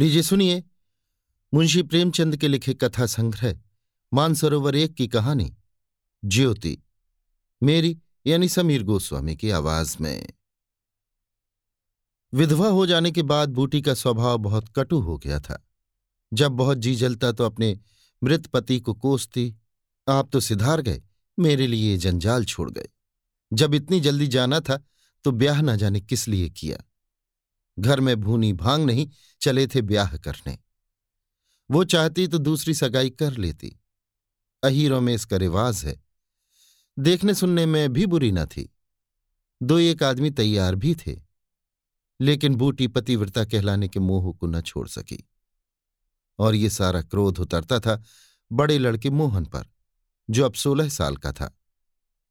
लीजिए, सुनिए। मुंशी प्रेमचंद के लिखे कथा संग्रह, मानसरोवर एक की कहानी, ज्योति, मेरी यानी समीर गोस्वामी की आवाज़ में। विधवा हो जाने के बाद बूटी का स्वभाव बहुत कटु हो गया था। जब बहुत जी जलता तो अपने मृत पति को कोसती, आप तो सिधार गए, मेरे लिए जंजाल छोड़ गए। जब इतनी जल्दी जाना था तो ब्याह न जाने किस लिए किया? घर में भूनी भाँग नहीं, चले थे ब्याह करने। वो चाहती तो दूसरी सगाई कर लेती। अहीरों में इसका रिवाज है। देखने सुनने में भी बुरी न थी। दो एक आदमी तैयार भी थे। लेकिन बूटी पतिव्रता कहलाने के मोह को न छोड़ सकी। और ये सारा क्रोध उतरता था बड़े लड़के मोहन पर, जो अब सोलह साल का था।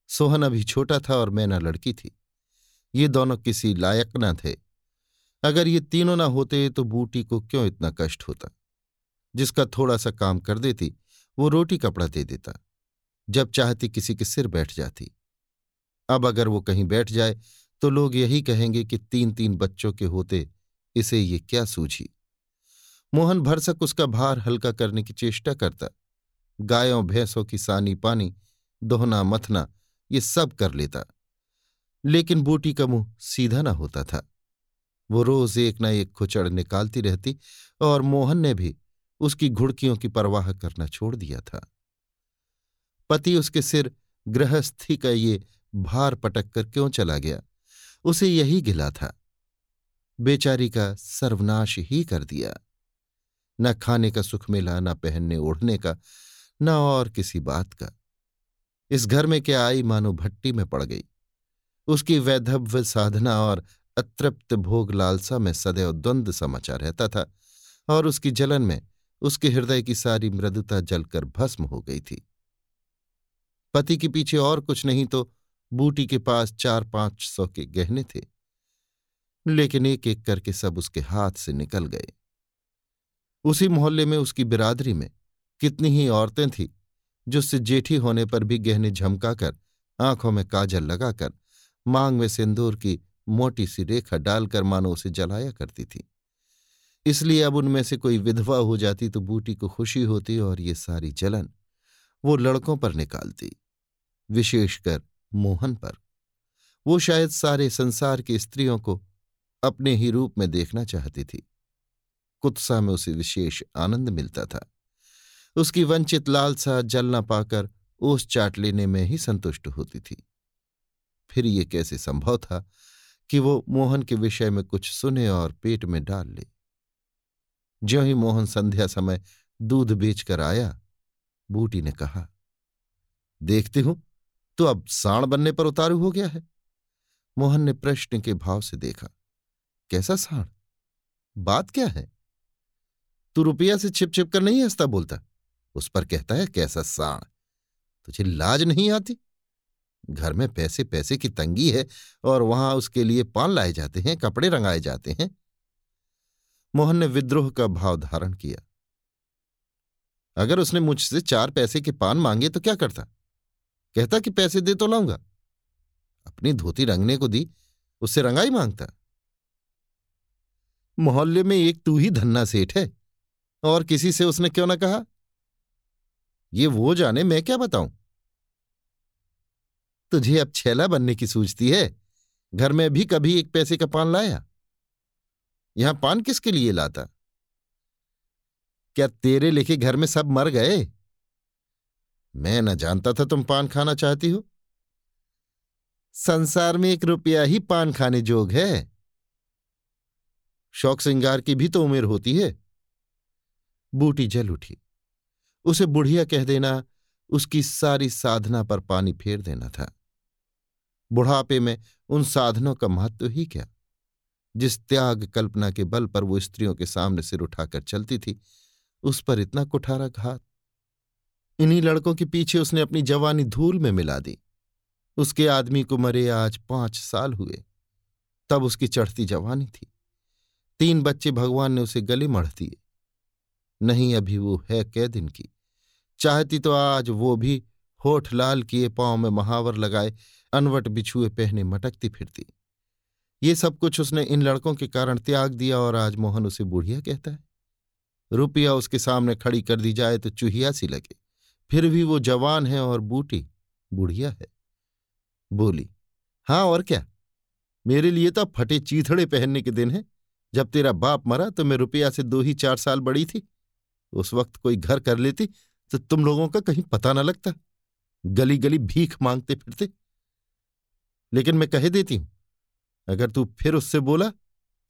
सोहन अभी छोटा था और मैना लड़की थी। ये दोनों किसी लायक न थे। अगर ये तीनों ना होते तो बूटी को क्यों इतना कष्ट होता? जिसका थोड़ा सा काम कर देती, वो रोटी कपड़ा दे देता, जब चाहती किसी के सिर बैठ जाती। अब अगर वो कहीं बैठ जाए तो लोग यही कहेंगे कि तीन तीन बच्चों के होते, इसे ये क्या सूझी? मोहन भरसक उसका भार हल्का करने की चेष्टा करता। गायों, भैंसों की सानी पानी, दोहना, मथना, ये सब कर लेता। लेकिन बूटी का मुँह सीधा ना होता था। वो रोज एक न एक खुचड़ निकालती रहती और मोहन ने भी उसकी घुड़कियों की परवाह करना छोड़ दिया था। पति उसके सिर गृहस्थी का ये भार पटक कर क्यों चला गया? उसे यही गिला था। बेचारी का सर्वनाश ही कर दिया। न खाने का सुख मिला, न पहनने ओढ़ने का, न और किसी बात का। इस घर में क्या आई मानो भट्टी में पड़ गई। उसकी वैधव्य साधना और अतृप्त भोग लालसा में सदैव द्वंद्व समाचा रहता था और उसकी जलन में उसके हृदय की सारी मृदुता जलकर भस्म हो गई थी। पति के पीछे और कुछ नहीं तो बूटी के पास चार पाँच सौ के गहने थे। लेकिन एक एक करके सब उसके हाथ से निकल गए। उसी मोहल्ले में उसकी बिरादरी में कितनी ही औरतें थीं जो उससे जेठी होने पर भी गहने झमकाकर आँखों में काजल लगाकर मांग में सिंदूर की मोटी सी रेखा डालकर मानो उसे जलाया करती थी। इसलिए अब उनमें से कोई विधवा हो जाती तो बूटी को खुशी होती और ये सारी जलन वो लड़कों पर निकालती, विशेषकर मोहन पर। वो शायद सारे संसार की स्त्रियों को अपने ही रूप में देखना चाहती थी। कुत्सा में उसे विशेष आनंद मिलता था। उसकी वंचित लालसा जल न पाकर ओस चाट लेने में ही संतुष्ट होती थी। फिर ये कैसे संभव था? कि वो मोहन के विषय में कुछ सुने और पेट में डाल ले। ज्यों ही मोहन संध्या समय दूध बेचकर आया, बूटी ने कहा, देखती हूँ तो अब साण बनने पर उतारू हो गया है? मोहन ने प्रश्न के भाव से देखा, कैसा साण? बात क्या है? तू रुपया से छिप छिप कर नहीं हंसता बोलता। उस पर कहता है, कैसा साण? तुझे लाज नहीं आती घर में पैसे पैसे की तंगी है और वहाँ उसके लिए पान लाए जाते हैं, कपड़े रंगाए जाते हैं। मोहन ने विद्रोह का भाव धारण किया। अगर उसने मुझसे चार पैसे के पान मांगे तो क्या करता? कहता कि पैसे दे तो लाऊँगा। अपनी धोती रंगने को दी, उससे रंगाई माँगता। मोहल्ले में एक तू ही धन्ना सेठ है, और किसी से उसने क्यों ना कहा? ये वो जाने मैं क्या बताऊँ? तुझे अब छेला बनने की सूझती है। घर में भी कभी एक पैसे का पान लाया? यहाँ पान किसके लिए लाता? क्या तेरे लिखे घर में सब मर गए? मैं न जानता था तुम पान खाना चाहती हो। संसार में एक रुपया ही पान खाने जोग है। शौक श्रृंगार की भी तो उम्र होती है। बूटी जल उठी। उसे बुढ़िया कह देना, उसकी सारी साधना पर पानी फेर देना था। बुढ़ापे में उन साधनों का महत्व ही क्या? जिस त्याग कल्पना के बल पर वो स्त्रियों के सामने सिर उठाकर चलती थी, उस पर इतना कुठारा घात। इन्हीं लड़कों के पीछे उसने अपनी जवानी धूल में मिला दी। उसके आदमी को मरे आज पाँच साल हुए। तब उसकी चढ़ती जवानी थी। तीन बच्चे भगवान ने उसे गले मढ़ दिए। नहीं, अभी वो है कै दिन की चाहती तो आज वो भी होठ लाल किए पाँव में महावर लगाए अनवट बिछुए पहने मटकती फिरती। ये सब कुछ उसने इन लड़कों के कारण त्याग दिया और आज मोहन उसे बुढ़िया कहता है। रुपया उसके सामने खड़ी कर दी जाए तो चूहिया सी लगे। फिर भी वो जवान है और बूटी, बुढ़िया है। बोली हाँ और क्या? मेरे लिए तो फटे चीथड़े पहनने के दिन है। जब तेरा बाप मरा तो मैं रुपया से दो ही चार साल बड़ी थी। उस वक्त कोई घर कर लेती तो तुम लोगों का कहीं पता न लगता। गली गली भीख मांगते फिरते। लेकिन मैं कह देती हूँ, अगर तू फिर उससे बोला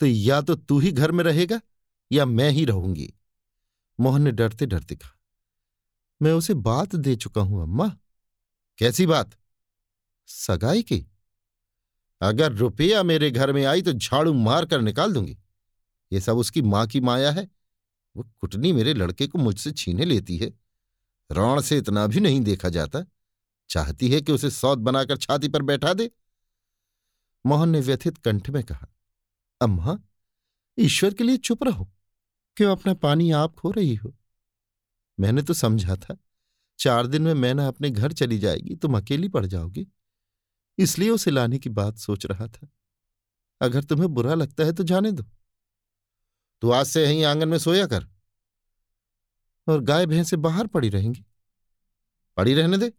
तो या तो तू ही घर में रहेगा, या मैं ही रहूँगी। मोहन ने डरते डरते कहा, मैं उसे बात दे चुका हूँ, अम्मा। कैसी बात? सगाई की? अगर रुपया मेरे घर में आई तो झाड़ू मार कर निकाल दूँगी। ये सब उसकी माँ की माया है। वो कुटनी मेरे लड़के को मुझसे छीने लेती है। रौण से इतना भी नहीं देखा जाता। चाहती है कि उसे सौद बनाकर छाती पर बैठा दे। मोहन ने व्यथित कंठ में कहा, अम्मा, ईश्वर के लिए चुप रहो। क्यों अपना पानी आप खो रही हो? मैंने तो समझा था, चार दिन में मैना अपने घर चली जाएगी, तुम अकेली पड़ जाओगी। इसलिए उसे लाने की बात सोच रहा था। अगर तुम्हें बुरा लगता है तो जाने दो। तू आज से यहीं आँगन में सोया कर। और गाय भैंसे बाहर पड़ी रहेंगी। पड़ी रहने दे,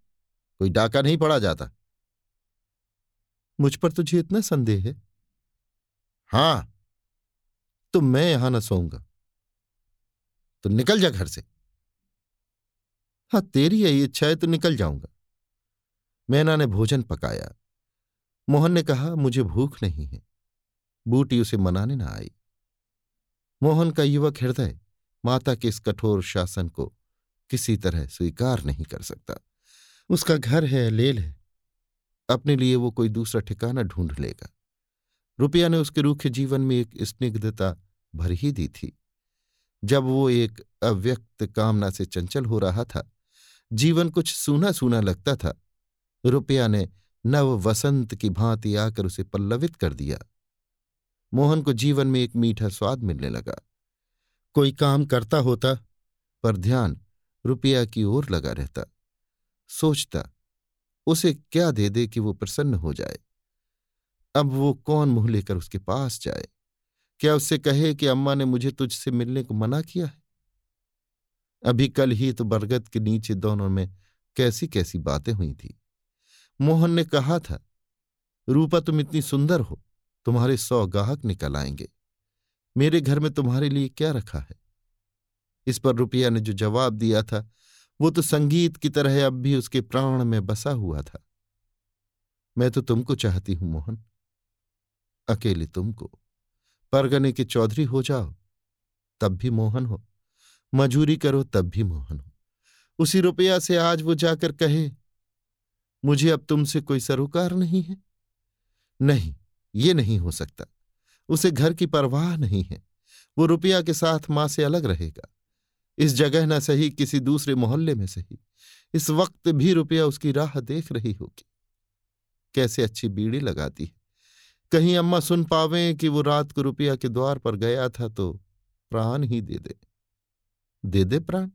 कोई डाका नहीं पड़ा जाता। मुझ पर तुझे इतना संदेह है? हाँ। तो मैं यहाँ ना सोऊँगा। तो निकल जा घर से। हाँ तेरी यही इच्छा है तो निकल जाऊँगा। मैना ने भोजन पकाया। मोहन ने कहा मुझे भूख नहीं है। बूटी उसे मनाने ना आई। मोहन का युवक हृदय माता के इस कठोर शासन को किसी तरह स्वीकार नहीं कर सकता। उसका घर है लेल है। अपने लिए वो कोई दूसरा ठिकाना ढूंढ लेगा। रुपया ने उसके रूखे जीवन में एक स्निग्धता भर ही दी थी। जब वो एक अव्यक्त कामना से चंचल हो रहा था, जीवन कुछ सूना सूना लगता था, रुपया ने नव वसंत की भांति आकर उसे पल्लवित कर दिया। मोहन को जीवन में एक मीठा स्वाद मिलने लगा। कोई काम करता होता, पर ध्यान रुपया की ओर लगा रहता, सोचता उसे क्या दे दे कि वो प्रसन्न हो जाए? अब वो कौन मुँह लेकर उसके पास जाए? क्या उससे कहे कि अम्मा ने मुझे तुझसे मिलने को मना किया है? अभी कल ही तो बरगद के नीचे दोनों में कैसी कैसी बातें हुई थी। मोहन ने कहा था, रूपा तुम इतनी सुंदर हो, तुम्हारे सौ गाहक निकल आएँगे। मेरे घर में तुम्हारे लिए क्या रखा है? इस पर रुपया ने जो जवाब दिया था वो तो संगीत की तरह अब भी उसके प्राण में बसा हुआ था। मैं तो तुमको चाहती हूँ, मोहन। अकेले तुमको। परगने के चौधरी हो जाओ, तब भी मोहन हो। मजूरी करो, तब भी मोहन हो। उसी रुपया से आज वो जाकर कहे, मुझे अब तुमसे कोई सरोकार नहीं है। नहीं, ये नहीं हो सकता। उसे घर की परवाह नहीं है। वो रुपया के साथ माँ से अलग रहेगा। इस जगह न सही, किसी दूसरे मोहल्ले में सही। इस वक्त भी रुपया उसकी राह देख रही होगी। कैसे अच्छी बीड़ी लगाती है। कहीं अम्मा सुन पावें कि वो रात को रुपया के द्वार पर गया था तो प्राण ही दे दे। दे दे प्राण।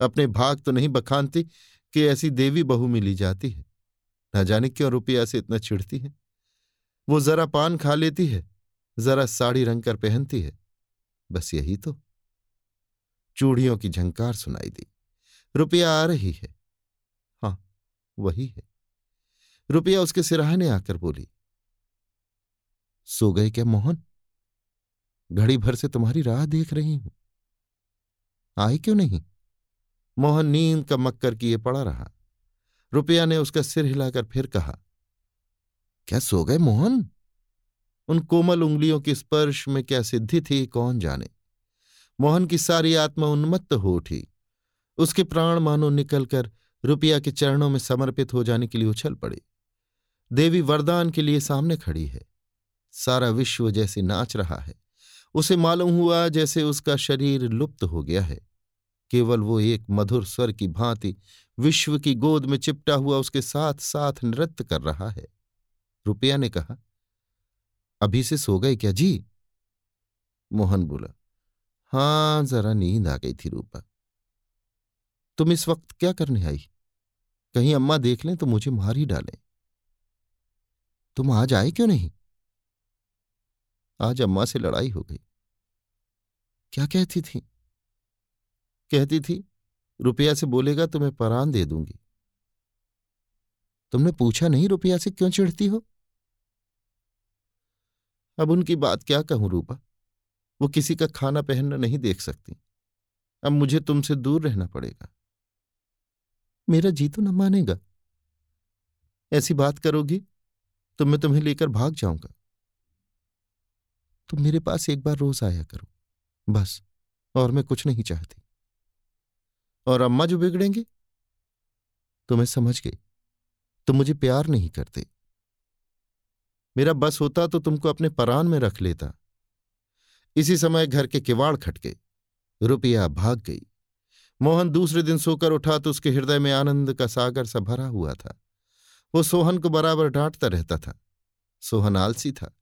अपने भाग तो नहीं बखानती कि ऐसी देवी बहू मिली जाती है। न जाने क्यों रुपया से इतना चिढ़ती है। वो जरा पान खा लेती है, जरा साड़ी रंग कर पहनती है। बस यही तो। चूड़ियों की झंकार सुनाई दी। रुपया आ रही है। हाँ वही है। रुपया उसके सिराहने आकर बोली, सो गए क्या मोहन? घड़ी भर से तुम्हारी राह देख रही हूँ। आई क्यों नहीं? मोहन नींद का मक्कर किए पड़ा रहा। रुपया ने उसका सिर हिलाकर फिर कहा, क्या सो गए मोहन? उन कोमल उंगलियों के स्पर्श में क्या सिद्धि थी कौन जाने? मोहन की सारी आत्मा उन्मत्त हो उठी। उसके प्राण मानो निकलकर रुपया के चरणों में समर्पित हो जाने के लिए उछल पड़े। देवी वरदान के लिए सामने खड़ी है। सारा विश्व जैसे नाच रहा है। उसे मालूम हुआ जैसे उसका शरीर लुप्त हो गया है। केवल वो एक मधुर स्वर की भांति विश्व की गोद में चिपटा हुआ उसके साथ साथ नृत्य कर रहा है। रुपया ने कहा, अभी से सो गए क्या जी? मोहन बोला हाँ, जरा नींद आ गई थी रूपा। तुम इस वक्त क्या करने आई? कहीं अम्मा देख लें तो मुझे मार ही डालें। तुम आज आए क्यों नहीं? आज अम्मा से लड़ाई हो गई। क्या कहती थी? कहती थी, रुपया से बोलेगा तो मैं परान दे दूँगी। तुमने पूछा नहीं रुपया से क्यों चिढ़ती हो? अब उनकी बात क्या कहूँ रूपा? वो किसी का खाना पहनना नहीं देख सकती। अब मुझे तुमसे दूर रहना पड़ेगा। मेरा जी तो न मानेगा। ऐसी बात करोगी तो मैं तुम्हें लेकर भाग जाऊँगा। तुम मेरे पास एक बार रोज आया करो, बस, और मैं कुछ नहीं चाहती। और अम्मा जो बिगड़ेंगे? तो मैं समझ गई, तुम मुझे प्यार नहीं करते। मेरा बस होता तो तुमको अपने परान में रख लेता। इसी समय घर के किवाड़ खटके। रुपया भाग गई। मोहन दूसरे दिन सोकर उठा तो उसके हृदय में आनंद का सागर सा भरा हुआ था। वो सोहन को बराबर डांटता रहता था। सोहन आलसी था।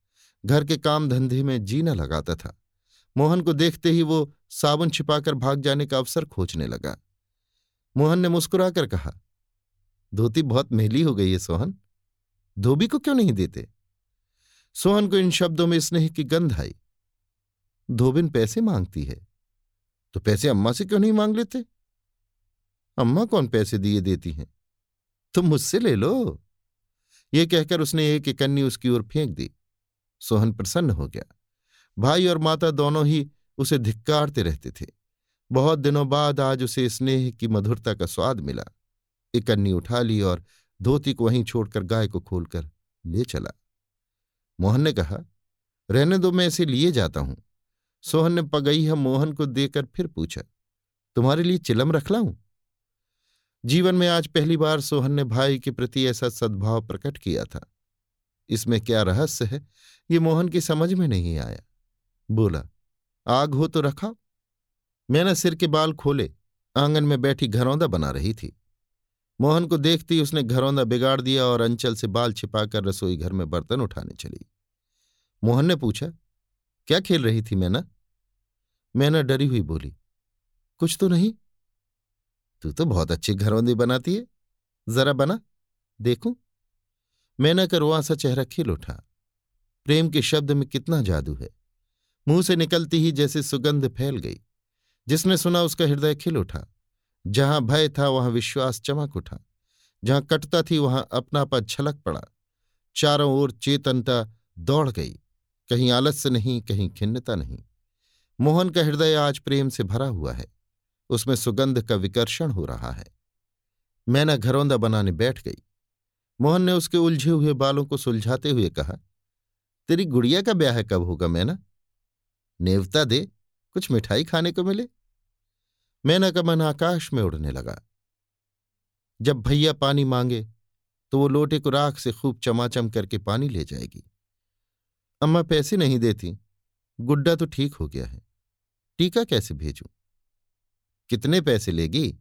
घर के काम धंधे में जीना लगाता था। मोहन को देखते ही वो साबुन छिपाकर भाग जाने का अवसर खोजने लगा। मोहन ने मुस्कुराकर कहा, धोती बहुत मेली हो गई है, सोहन। धोबी को क्यों नहीं देते? सोहन को इन शब्दों में स्नेह की गंध आई। धोबिन पैसे मांगती है। तो पैसे अम्मा से क्यों नहीं मांग लेते? अम्मा कौन पैसे दिए देती हैं? तुम मुझसे ले लो। ये कहकर उसने एक कन्नी उसकी ओर फेंक दी। सोहन प्रसन्न हो गया। भाई और माता दोनों ही उसे धिक्कारते रहते थे। बहुत दिनों बाद आज उसे स्नेह की मधुरता का स्वाद मिला। इकन्नी उठा ली और धोती को वहीं छोड़कर गाय को खोलकर ले चला। मोहन ने कहा, रहने दो, मैं इसे लिए जाता हूँ। सोहन ने हम मोहन को देकर फिर पूछा, तुम्हारे लिए चिलम रख लाऊं? जीवन में आज पहली बार सोहन ने भाई के प्रति ऐसा सद्भाव प्रकट किया था। इसमें क्या रहस्य है, ये मोहन की समझ में नहीं आया। बोला, आग हो तो रखा मैंने सिर के बाल खोले, आँगन में बैठी घरौंदा बना रही थी। मोहन को देखती उसने घरौंदा बिगाड़ दिया और अंचल से बाल छिपाकर रसोई घर में बर्तन उठाने चली। मोहन ने पूछा क्या खेल रही थी मैना? मैना डरी हुई बोली, कुछ तो नहीं। तू तो बहुत अच्छी घरौंदी बनाती है। जरा बना, देखूँ। मैना का रुआ सा चेहरा खिल उठा। प्रेम के शब्द में कितना जादू है। मुँह से निकलती ही जैसे सुगंध फैल गई। जिसने सुना उसका हृदय खिल उठा। जहाँ भय था, वहाँ विश्वास चमक उठा। जहाँ कटता थी, वहाँ अपना पद छलक पड़ा। चारों ओर चेतनता दौड़ गई। कहीं आलस्य नहीं, कहीं खिन्नता नहीं। मोहन का हृदय आज प्रेम से भरा हुआ है। उसमें सुगंध का विकर्षण हो रहा है। मैना घरौंदा बनाने बैठ गई। मोहन ने उसके उलझे हुए बालों को सुलझाते हुए कहा, तेरी गुड़िया का ब्याह कब होगा मैना? नेवता दे, कुछ मिठाई खाने को मिले? मैना का मन आकाश में उड़ने लगा। जब भैया पानी मांगे तो वो लोटे को राख से खूब चमाचम करके पानी ले जाएगी। अम्मा पैसे नहीं देती। गुड्डा तो ठीक हो गया है। टीका कैसे भेजूं? कितने पैसे लेगी?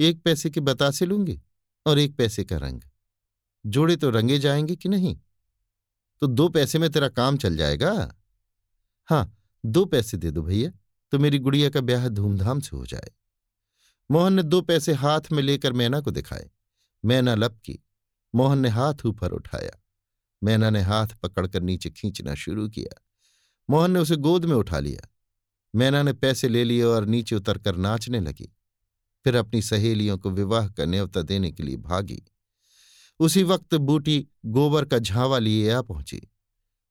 एक पैसे के बतासे लूँगी और एक पैसे का रंग। जोड़े तो रंगे जाएँगे कि नहीं? तो दो पैसे में तेरा काम चल जाएगा? हाँ दो पैसे दे दो भैया तो मेरी गुड़िया का ब्याह धूमधाम से हो जाए। मोहन ने दो पैसे हाथ में लेकर मैना को दिखाए। मैना लपकी। मोहन ने हाथ ऊपर उठाया। मैना ने हाथ पकड़कर नीचे खींचना शुरू किया। मोहन ने उसे गोद में उठा लिया। मैना ने पैसे ले लिए और नीचे उतरकर नाचने लगी। फिर अपनी सहेलियों को विवाह का न्यवता देने के लिए भागी। उसी वक्त बूटी गोबर का झावा लिए आ पहुँची।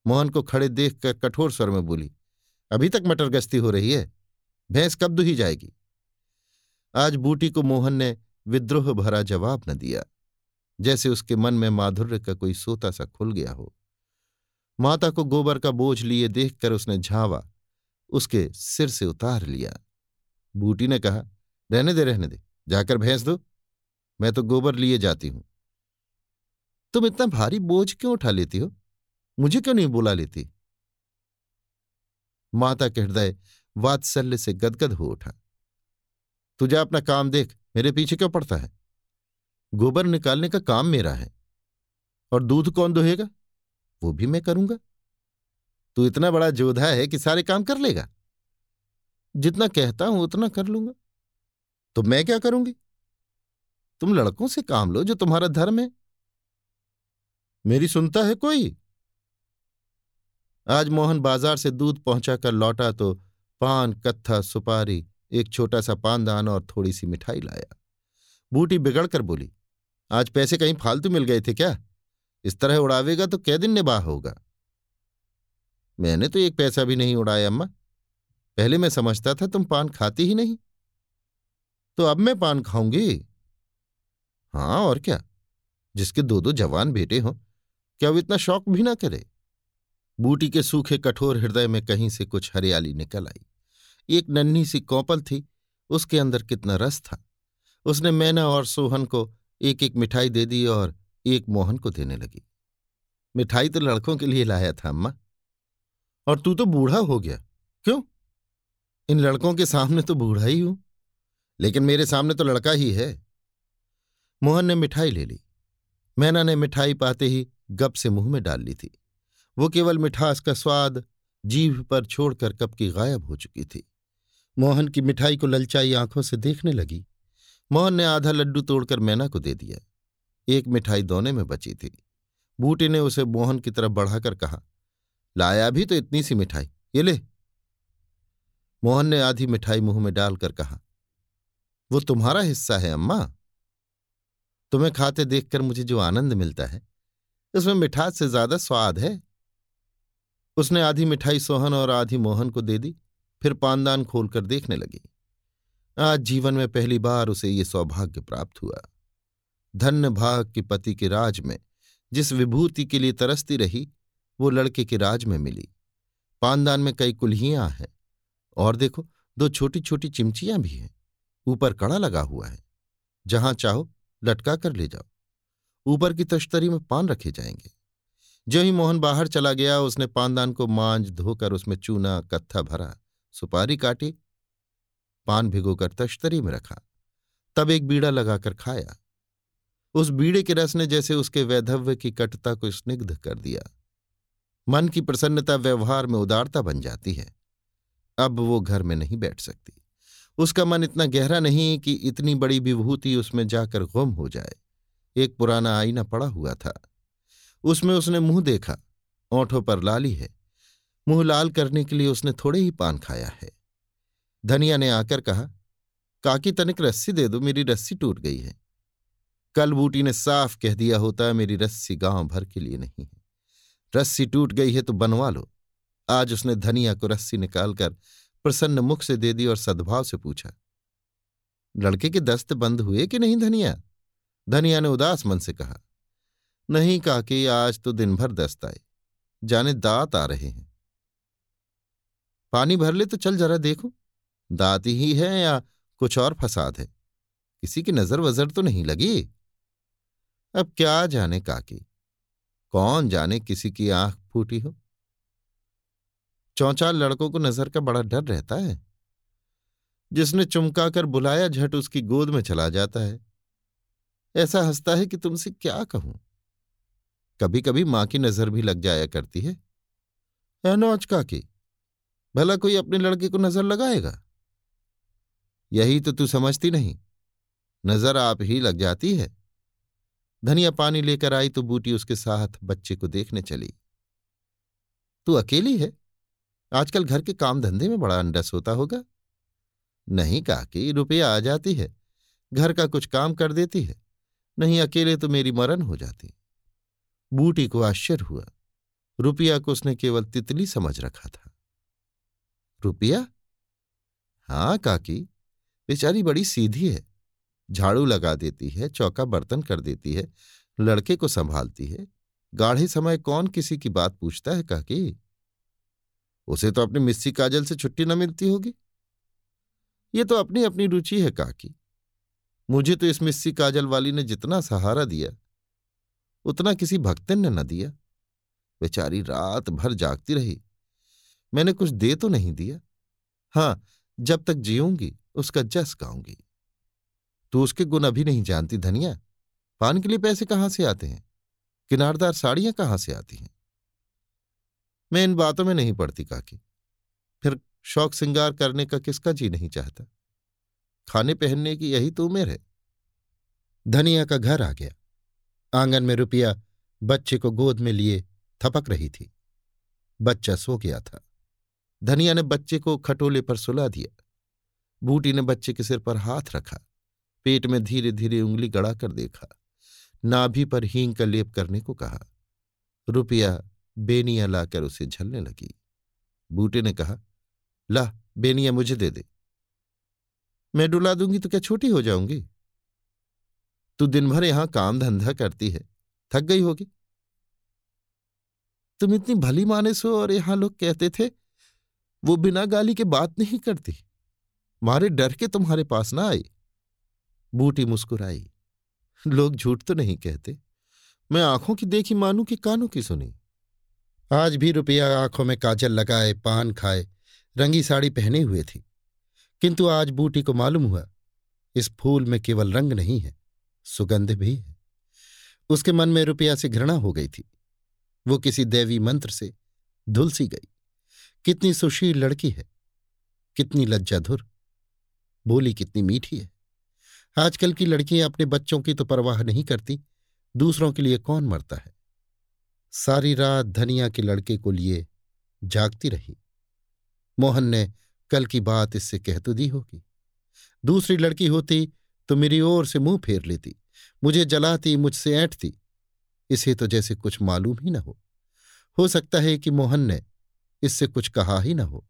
मोहन को खड़े देखकर कठोर स्वर में बोली, अभी तक मटर गश्ती हो रही है। भैंस कब दुही जाएगी? आज बूटी को मोहन ने विद्रोह भरा जवाब न दिया। जैसे उसके मन में माधुर्य का कोई सोता सा खुल गया हो। माता को गोबर का बोझ लिए देखकर उसने झावा, उसके सिर से उतार लिया। बूटी ने कहा, रहने दे रहने दे, जाकर भैंस दो, मैं तो गोबर लिए जाती हूँ। तुम इतना भारी बोझ क्यों उठा लेती हो? मुझे क्यों नहीं बुला लेती? माता के हृदय वात्सल्य से गदगद हो उठा। तुझे अपना काम देख, मेरे पीछे क्यों पड़ता है? गोबर निकालने का काम मेरा है। और दूध कौन दोहेगा? वो भी मैं करूँगा। तू इतना बड़ा जोधा है कि सारे काम कर लेगा। जितना कहता हूँ, उतना कर लूँगा। तो मैं क्या करूँगी? तुम लड़कों से काम लो जो तुम्हारा धर्म है। मेरी सुनता है कोई? आज मोहन बाज़ार से दूध पहुंचाकर लौटा तो पान, कत्था, सुपारी, एक छोटा सा पानदान और थोड़ी सी मिठाई लाया। बूटी बिगड़कर बोली आज पैसे कहीं फालतू मिल गए थे क्या? इस तरह उड़ावेगा तो कै दिन निबाह होगा। मैंने तो एक पैसा भी नहीं उड़ाया, अम्मा। पहले मैं समझता था तुम पान खाती ही नहीं। तो अब मैं पान खाऊँगी। हाँ और क्या? जिसके दो दो जवान बेटे हों, क्या वो इतना शौक भी ना करे? बूटी के सूखे कठोर हृदय में कहीं से कुछ हरियाली निकल आई। एक नन्ही सी कौपल थी, उसके अंदर कितना रस था। उसने मैना और सोहन को एक एक मिठाई दे दी और एक मोहन को देने लगी। मिठाई तो लड़कों के लिए लाया था, अम्मा। और तू तो बूढ़ा हो गया। क्यों? इन लड़कों के सामने तो बूढ़ा ही हूँ, लेकिन मेरे सामने तो लड़का ही है। मोहन ने मिठाई ले ली। मैना ने मिठाई पाते ही गप से मुँह में डाल ली थी। वो केवल मिठास का स्वाद जीभ पर छोड़कर कब की गायब हो चुकी थी। मोहन की मिठाई को ललचाई आँखों से देखने लगी। मोहन ने आधा लड्डू तोड़कर मैना को दे दिया। एक मिठाई दोने में बची थी। बूटी ने उसे मोहन की तरफ़ बढ़ाकर कहा, लाया भी तो इतनी सी मिठाई, ये ले। मोहन ने आधी मिठाई मुँह में डालकर कहा, वो तुम्हारा हिस्सा है, अम्मा। तुम्हें खाते देखकर मुझे जो आनंद मिलता है, उसमें मिठास से ज़्यादा स्वाद है। उसने आधी मिठाई सोहन और आधी मोहन को दे दी, फिर पानदान खोलकर देखने लगी। आज जीवन में पहली बार उसे ये सौभाग्य प्राप्त हुआ। धन्य भाग के पति के राज में, जिस विभूति के लिए तरसती रही, वो लड़के के राज में मिली। पानदान में कई कुल्हियाँ हैं, और देखो, दो छोटी छोटी चिमचियाँ भी हैं। ऊपर कड़ा लगा हुआ है। जहाँ चाहो, लटका कर ले जाओ। ऊपर की तश्तरी में पान रखे जाएँगे। जो ही मोहन बाहर चला गया, उसने पानदान को मांझ धोकर उसमें चूना, कत्था भरा, सुपारी काटी पान भिगोकर तश्तरी में रखा, तब एक बीड़ा लगाकर खाया। उस बीड़े के रस ने जैसे उसके वैधव्य की कटता को स्निग्ध कर दिया। मन की प्रसन्नता व्यवहार में उदारता बन जाती है। अब वो घर में नहीं बैठ सकती। उसका मन इतना गहरा नहीं कि इतनी बड़ी विभूति उसमें जाकर गुम हो जाए। एक पुराना आईना पड़ा हुआ था। उसमें उसने मुँह देखा, ओंठों पर लाली है। मुँह लाल करने के लिए उसने थोड़े ही पान खाया है। धनिया ने आकर कहा, काकी तनिक रस्सी दे दो, मेरी रस्सी टूट गई है। कल बूटी ने साफ़ कह दिया होता, मेरी रस्सी गाँव भर के लिए नहीं है। रस्सी टूट गई है तो बनवा लो। आज उसने धनिया को रस्सी निकालकर प्रसन्न मुख से दे दी और सद्भाव से पूछा, लड़के के दस्त बंद हुए कि नहीं धनिया? धनिया ने उदास मन से कहा, नहीं काकी, आज तो दिन भर दस्त आए। जाने दांत आ रहे हैं। पानी भर ले तो चल जरा देखो। दांत ही है या कुछ और फसाद है? किसी की नज़र वजर तो नहीं लगी? अब क्या जाने काकी? कौन जाने किसी की आँख फूटी हो? चौचाल लड़कों को नज़र का बड़ा डर रहता है। जिसने चुमका कर बुलाया, झट उसकी गोद में चला जाता है। ऐसा हंसता है कि तुमसे क्या कहूँ? कभी कभी माँ की नज़र भी लग जाया करती है। नौच काकी, भला कोई अपने लड़के को नज़र लगाएगा? यही तो तू समझती नहीं। नज़र आप ही लग जाती है। धनिया पानी लेकर आई तो बूटी उसके साथ बच्चे को देखने चली। तू अकेली है? आजकल घर के काम धंधे में बड़ा अंडस होता होगा। नहीं काकी रुपया आ जाती है। घर का कुछ काम कर देती है। नहीं अकेले तो मेरी मरण हो जाती। बूटी को आश्चर्य हुआ। रुपया को उसने केवल तितली समझ रखा था। रुपया? हाँ काकी। बेचारी बड़ी सीधी है, झाड़ू लगा देती है, चौका बर्तन कर देती है, लड़के को संभालती है। गाढ़े समय कौन किसी की बात पूछता है काकी उसे तो अपनी मिस्सी काजल से छुट्टी न मिलती होगी। ये तो अपनी अपनी रुचि है काकी। मुझे तो इस मिस्सी काजल वाली ने जितना सहारा दिया, उतना किसी भक्तन ने न दिया। बेचारी रात भर जागती रही। मैंने कुछ दे तो नहीं दिया। हाँ, जब तक जीऊँगी उसका जस गाऊँगी। तू उसके गुण अभी नहीं जानती धनिया। पान के लिए पैसे कहाँ से आते हैं? किनारदार साड़ियाँ कहाँ से आती हैं? मैं इन बातों में नहीं पड़ती काकी। फिर शौक श्रृंगार करने का किसका जी नहीं चाहता? खाने पहनने की यही तो उम्र है। धनिया का घर आ गया। आँगन में रुपया बच्चे को गोद में लिए थपक रही थी। बच्चा सो गया था। धनिया ने बच्चे को खटोले पर सुला दिया। बूटी ने बच्चे के सिर पर हाथ रखा, पेट में धीरे धीरे उंगली गड़ाकर देखा। नाभि पर हींग का लेप करने को कहा। रुपया बेनिया लाकर उसे झलने लगी। बूटे ने कहा, ला, बेनिया मुझे दे दे। मैं डुला दूँगी तो क्या छोटी हो जाऊँगी? तू दिन भर यहाँ काम धंधा करती है। थक गई होगी। तुम इतनी भली माने सो और यहाँ लोग कहते थे, वो बिना गाली के बात नहीं करती। मारे डर के तुम्हारे पास ना आई। बूटी मुस्कुराई। लोग झूठ तो नहीं कहते। मैं आँखों की देखी, मानू कि कानों की सुनी। आज भी रुपया आँखों में काजल लगाए, पान खाए, रंगी साड़ी पहने हुए थी। किंतु आज बूटी को मालूम हुआ, इस फूल में केवल रंग नहीं है, सुगंध भी है। उसके मन में रुपया से घृणा हो गई थी। वो किसी दैवी मंत्र से धुलसी गई। कितनी सुशील लड़की है, कितनी लज्जाधुर। बोली, कितनी मीठी है। आजकल की लड़कियाँ अपने बच्चों की तो परवाह नहीं करती, दूसरों के लिए कौन मरता है? सारी रात धनिया के लड़के को लिए जागती रही। मोहन ने कल की बात इससे कह तो दी होगी। दूसरी लड़की होती तो मेरी ओर से मुँह फेर लेती, मुझे जलाती, मुझसे ऐंठती। इसे तो जैसे कुछ मालूम ही न हो। हो सकता है कि मोहन ने इससे कुछ कहा ही न हो।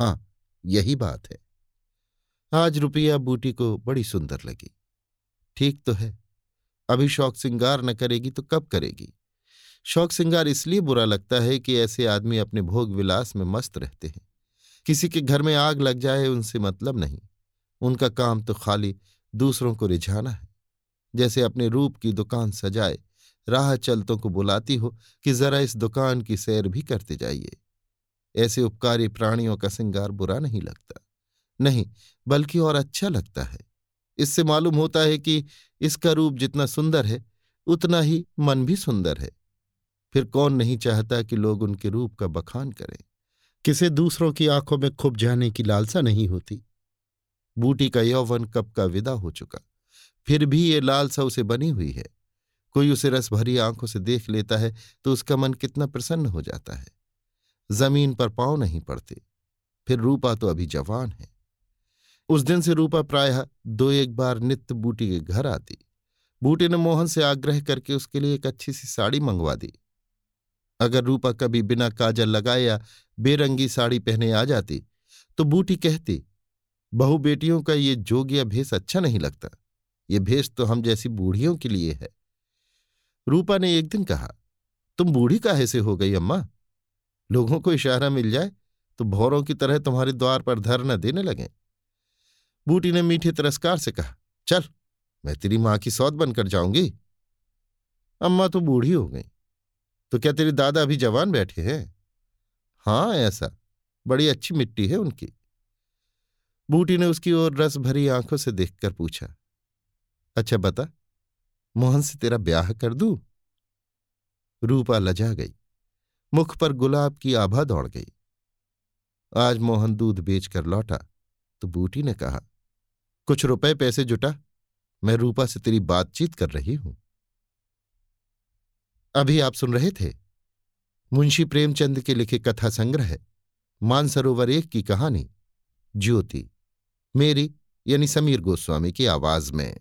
हाँ, यही बात है। आज रुपया बूटी को बड़ी सुंदर लगी। ठीक तो है, अभी शौक सिंगार न करेगी तो कब करेगी? शौक सिंगार इसलिए बुरा लगता है कि ऐसे आदमी अपने भोग विलास में मस्त रहते हैं। किसी के घर में आग लग जाए उनसे मतलब नहीं। उनका काम तो खाली दूसरों को रिझाना है। जैसे अपने रूप की दुकान सजाए, राह चलतों को बुलाती हो कि जरा इस दुकान की सैर भी करते जाइए। ऐसे उपकारी प्राणियों का सिंगार बुरा नहीं लगता। नहीं, बल्कि और अच्छा लगता है। इससे मालूम होता है कि इसका रूप जितना सुंदर है, उतना ही मन भी सुंदर है। फिर कौन नहीं चाहता कि लोग उनके रूप का बखान करें? किसे दूसरों की आँखों में खुब जाने की लालसा नहीं होती? बूटी का यौवन कब का विदा हो चुका। फिर भी ये लालसा उसे बनी हुई है। कोई उसे रस भरी आँखों से देख लेता है तो उसका मन कितना प्रसन्न हो जाता है। ज़मीन पर पाँव नहीं पड़ते। फिर रूपा तो अभी जवान है। उस दिन से रूपा प्रायः दो एक बार नित्य बूटी के घर आती। बूटी ने मोहन से आग्रह करके उसके लिए एक अच्छी सी साड़ी मंगवा दी। अगर रूपा कभी बिना काजल लगाए या बेरंगी साड़ी पहने आ जाती तो बूटी कहती, बहु बेटियों का ये जोगिया भेष अच्छा नहीं लगता। ये भेष तो हम जैसी बूढ़ियों के लिए है। रूपा ने एक दिन कहा, तुम बूढ़ी काहे से हो गई अम्मा? लोगों को इशारा मिल जाए तो भौरों की तरह तुम्हारे द्वार पर धरना देने लगे। बूटी ने मीठे तिरस्कार से कहा, चल, मैं तेरी माँ की सौत बनकर जाऊँगी। अम्मा तो बूढ़ी हो गई। तो क्या तेरे दादा अभी जवान बैठे हैं? हाँ ऐसा। बड़ी अच्छी मिट्टी है उनकी। बूटी ने उसकी ओर रस भरी आँखों से देखकर पूछा अच्छा बता, मोहन से तेरा ब्याह कर दू? रूपा लजा गई। मुख पर गुलाब की आभा दौड़ गई। आज मोहन दूध बेचकर लौटा तो बूटी ने कहा कुछ रुपए पैसे जुटा, मैं रूपा से तेरी बातचीत कर रही हूँ। अभी आप सुन रहे थे? मुंशी प्रेमचंद के लिखे कथा संग्रह, मानसरोवर एक की कहानी, ज्योति, मेरी यानी समीर गोस्वामी की आवाज़ में।